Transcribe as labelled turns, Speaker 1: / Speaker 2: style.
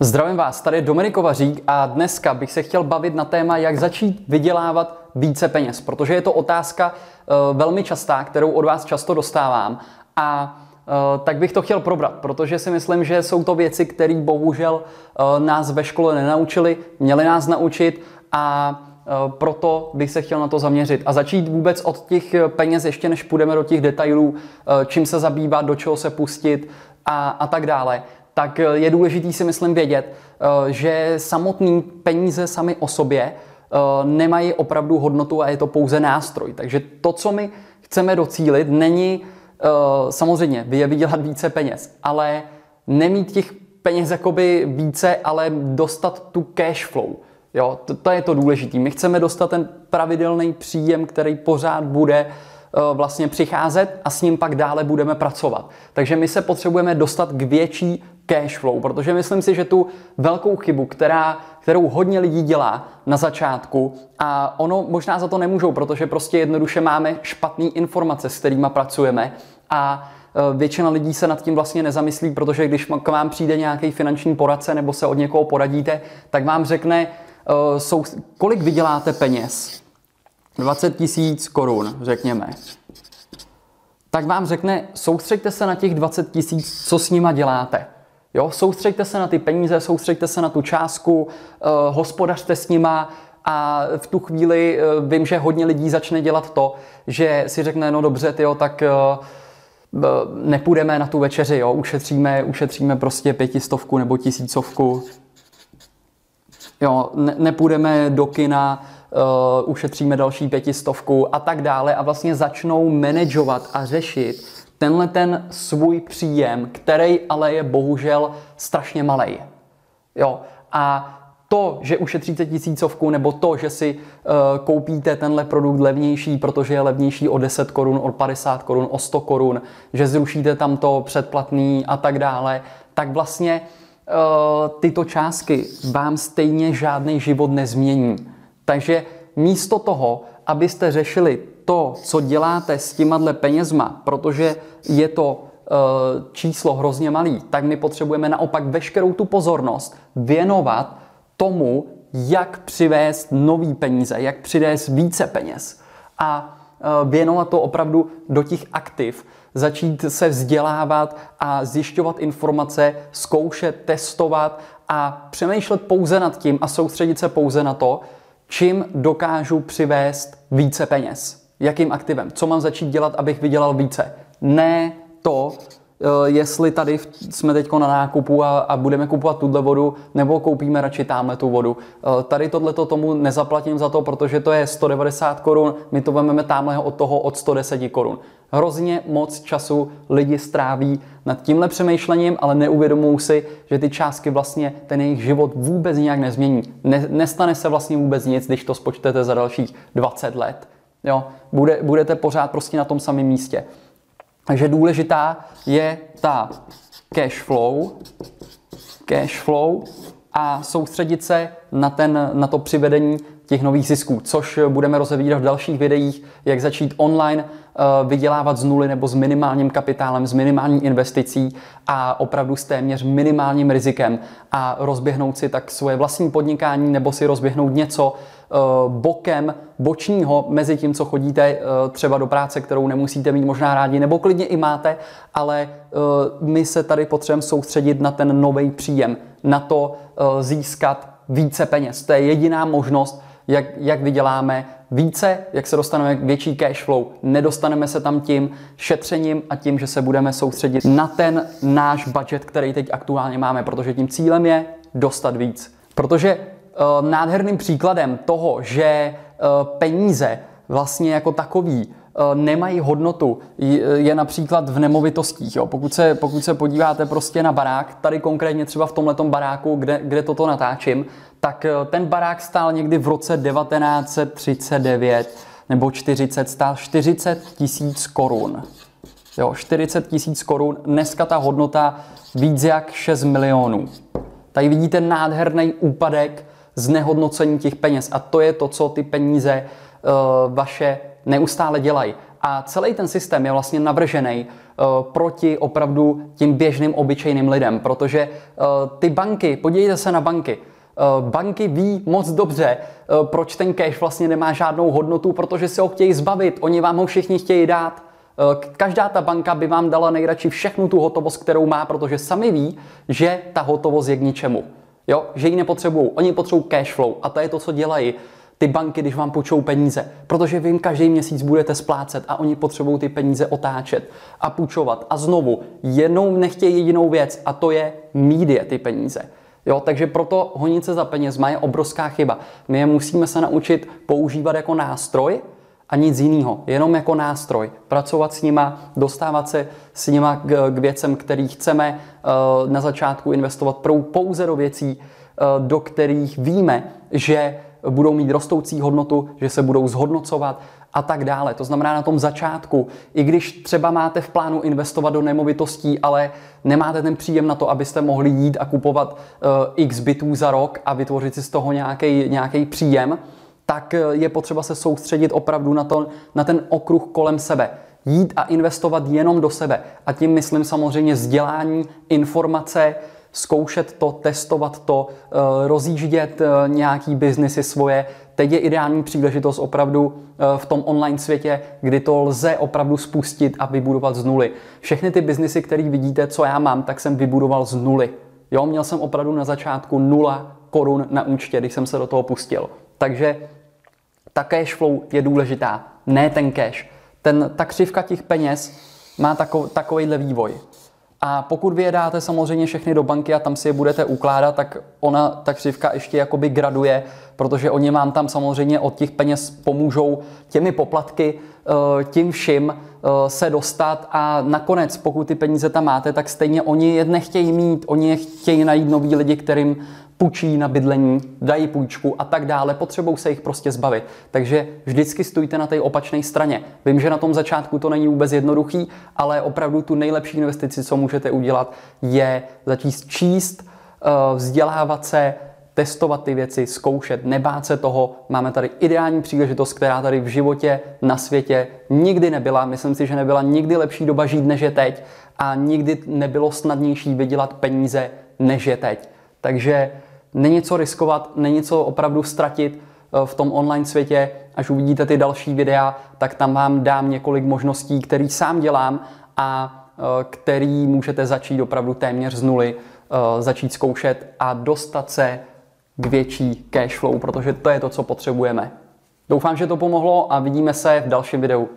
Speaker 1: Zdravím vás, tady je Dominik Kovařík a dneska bych se chtěl bavit na téma, jak začít vydělávat více peněz, protože je to otázka uh, velmi častá, kterou od vás často dostávám. A uh, tak bych to chtěl probrat, protože si myslím, že jsou to věci, které bohužel uh, nás ve škole nenaučili, měli nás naučit a proto bych se chtěl na to zaměřit. A začít vůbec od těch peněz, ještě než půjdeme do těch detailů, čím se zabývat, do čeho se pustit a, a tak dále tak eh, je důležitý si myslím vědět, eh, že samotný peníze sami o sobě eh, nemají opravdu hodnotu a je to pouze nástroj. Takže to, co my chceme docílit, není samozřejmě vydělat více peněz, ale nemít těch peněz jakoby více, ale dostat tu cash flow. Jo, to, to je to důležité. My chceme dostat ten pravidelný příjem, který pořád bude vlastně přicházet a s ním pak dále budeme pracovat. Takže my se potřebujeme dostat k větší cash flow, protože myslím si, že tu velkou chybu, která, kterou hodně lidí dělá na začátku a ono možná za to nemůžou, protože prostě jednoduše máme špatné informace, s kterými pracujeme a e, většina lidí se nad tím vlastně nezamyslí, protože když k vám přijde nějaký finanční poradce nebo se od někoho poradíte, tak vám řekne, e, jsou, kolik vyděláte peněz. 20 tisíc korun, řekněme. Tak vám řekne, soustřeďte se na těch 20 tisíc, co s nima děláte. Jo, soustřeďte se na ty peníze, soustřeďte se na tu částku, uh, hospodařte s nima a v tu chvíli uh, vím, že hodně lidí začne dělat to, že si řekne, no dobře, tyjo, tak uh, nepůjdeme na tu večeři, jo, ušetříme, ušetříme prostě pětistovku nebo tisícovku. Jo, ne, nepůjdeme do kina, uh, ušetříme další pětistovku a tak dále a vlastně začnou manažovat a řešit tenhle ten svůj příjem, který ale je bohužel strašně malý. Jo. A to, že ušetříte tisícovku, nebo to, že si uh, koupíte tenhle produkt levnější, protože je levnější o 10 korun, o 50 korun, o 100 korun, že zrušíte tam to předplatný a tak dále, tak vlastně uh, tyto částky vám stejně žádný život nezmění. Takže místo toho, abyste řešili to, co děláte s těma penězma, protože je to e, číslo hrozně malý, tak my potřebujeme naopak veškerou tu pozornost věnovat tomu, jak přivést nový peníze, jak přivést více peněz. A e, věnovat to opravdu do těch aktiv, začít se vzdělávat a zjišťovat informace, zkoušet, testovat a přemýšlet pouze nad tím a soustředit se pouze na to, čím dokážu přivést více peněz jakým aktivem, co mám začít dělat, abych vydělal více. Ne to, eh, jestli tady jsme teď na nákupu a, a budeme kupovat tuhle vodu, nebo koupíme radši tamhle tu vodu. Eh, tady tohleto tomu nezaplatím za to, protože to je 190 korun, my to vezmeme tamhle od toho od 110 korun. Hrozně moc času lidi stráví nad tímhle přemýšlením, ale neuvědomují si, že ty částky vlastně ten jejich život vůbec nijak nezmění. Ne, nestane se vlastně vůbec nic, když to spočtete za dalších 20 let. Jo? Bude, budete pořád prostě na tom samém místě. Takže důležitá je ta cash flow, cash flow a soustředit se na, ten, na to přivedení těch nových zisků, což budeme rozevírat v dalších videích, jak začít online eh, vydělávat z nuly nebo s minimálním kapitálem, s minimální investicí a opravdu s téměř minimálním rizikem a rozběhnout si tak svoje vlastní podnikání nebo si rozběhnout něco eh, bokem, bočního, mezi tím, co chodíte eh, třeba do práce, kterou nemusíte mít možná rádi, nebo klidně i máte, ale my se tady potřebujeme soustředit na ten nový příjem, na to získat více peněz. To je jediná možnost, jak, jak vyděláme více, jak se dostaneme k větší cash flow. Nedostaneme se tam tím šetřením a tím, že se budeme soustředit na ten náš budget, který teď aktuálně máme, protože tím cílem je dostat víc. Protože uh, nádherným příkladem toho, že uh, peníze vlastně jako takový nemají hodnotu, je například v nemovitostích. Jo. Pokud, se, pokud se podíváte prostě na barák, tady konkrétně třeba v tomto baráku, kde, kde toto natáčím, tak eh, ten barák stál někdy v roce 1939 nebo 40, stál 40 tisíc korun. Jo, 40 tisíc korun, dneska ta hodnota víc jak 6 milionů. Tady vidíte nádherný úpadek znehodnocení těch peněz a to je to, co ty peníze uh, vaše neustále dělají. A celý ten systém je vlastně navržený uh, proti opravdu tím běžným obyčejným lidem, protože uh, ty banky, podívejte se na banky, uh, banky ví moc dobře, proč ten cash vlastně nemá žádnou hodnotu, protože se ho chtějí zbavit, oni vám ho všichni chtějí dát. Každá ta banka by vám dala nejradši všechnu tu hotovost, kterou má, protože sami ví, že ta hotovost je k ničemu. Jo? Že ji nepotřebují. Oni potřebují cash flow a to je to, co dělají ty banky, když vám půjčou peníze. Protože vy jim každý měsíc budete splácet a oni potřebují ty peníze otáčet a půjčovat. A znovu, jednou nechtějí jedinou věc a to je mít je ty peníze. Jo, takže proto honit se za penězma je obrovská chyba. My je musíme se naučit používat jako nástroj, a nic jiného, jenom jako nástroj. Pracovat s nima, dostávat se s nima k, k věcem, který chceme uh, na začátku investovat pouze do věcí, uh, do kterých víme, že budou mít rostoucí hodnotu, že se budou zhodnocovat a tak dále. To znamená na tom začátku, i když třeba máte v plánu investovat do nemovitostí, ale nemáte ten příjem na to, abyste mohli jít a kupovat uh, x bytů za rok a vytvořit si z toho nějaký příjem, tak eh, je potřeba se soustředit opravdu na, to, na ten okruh kolem sebe. Jít a investovat jenom do sebe. A tím myslím samozřejmě vzdělání, informace, zkoušet to, testovat to, eh, rozjíždět eh, nějaký biznesy svoje. Teď je ideální příležitost opravdu v tom online světě, kdy to lze opravdu spustit a vybudovat z nuly. Všechny ty biznesy, které vidíte, co já mám, tak jsem vybudoval z nuly. Jo, měl jsem opravdu na začátku nula korun na účtě, když jsem se do toho pustil. Takže ta cash flow je důležitá, ne ten cash. Ten, ta křivka těch peněz má tako, takovýhle vývoj. A pokud vy je dáte samozřejmě všechny do banky a tam si je budete ukládat, tak ona, ta křivka ještě jakoby graduje, protože oni vám tam samozřejmě od těch peněz pomůžou těmi poplatky, eh, tím vším eh, se dostat a nakonec, pokud ty peníze tam máte, tak stejně oni je nechtějí mít, oni je chtějí najít noví lidi, kterým půjčí na bydlení, dají půjčku a tak dále, potřebou se jich prostě zbavit. Takže vždycky stůjte na té opačné straně. Vím, že na tom začátku to není vůbec jednoduchý, ale opravdu tu nejlepší investici, co můžete udělat, je začít číst, eh, vzdělávat se, testovat ty věci, zkoušet, nebát se toho. Máme tady ideální příležitost, která tady v životě, na světě nikdy nebyla. Myslím si, že nebyla nikdy lepší doba žít, než je teď a nikdy nebylo snadnější vydělat peníze, než je teď. Takže není co riskovat, není co opravdu ztratit eh, v tom online světě. Až uvidíte ty další videa, tak tam vám dám několik možností, který sám dělám a eh, který můžete začít opravdu téměř z nuly, eh, začít zkoušet a dostat se k větší cash flow, protože to je to, co potřebujeme. Doufám, že to pomohlo a vidíme se v dalším videu.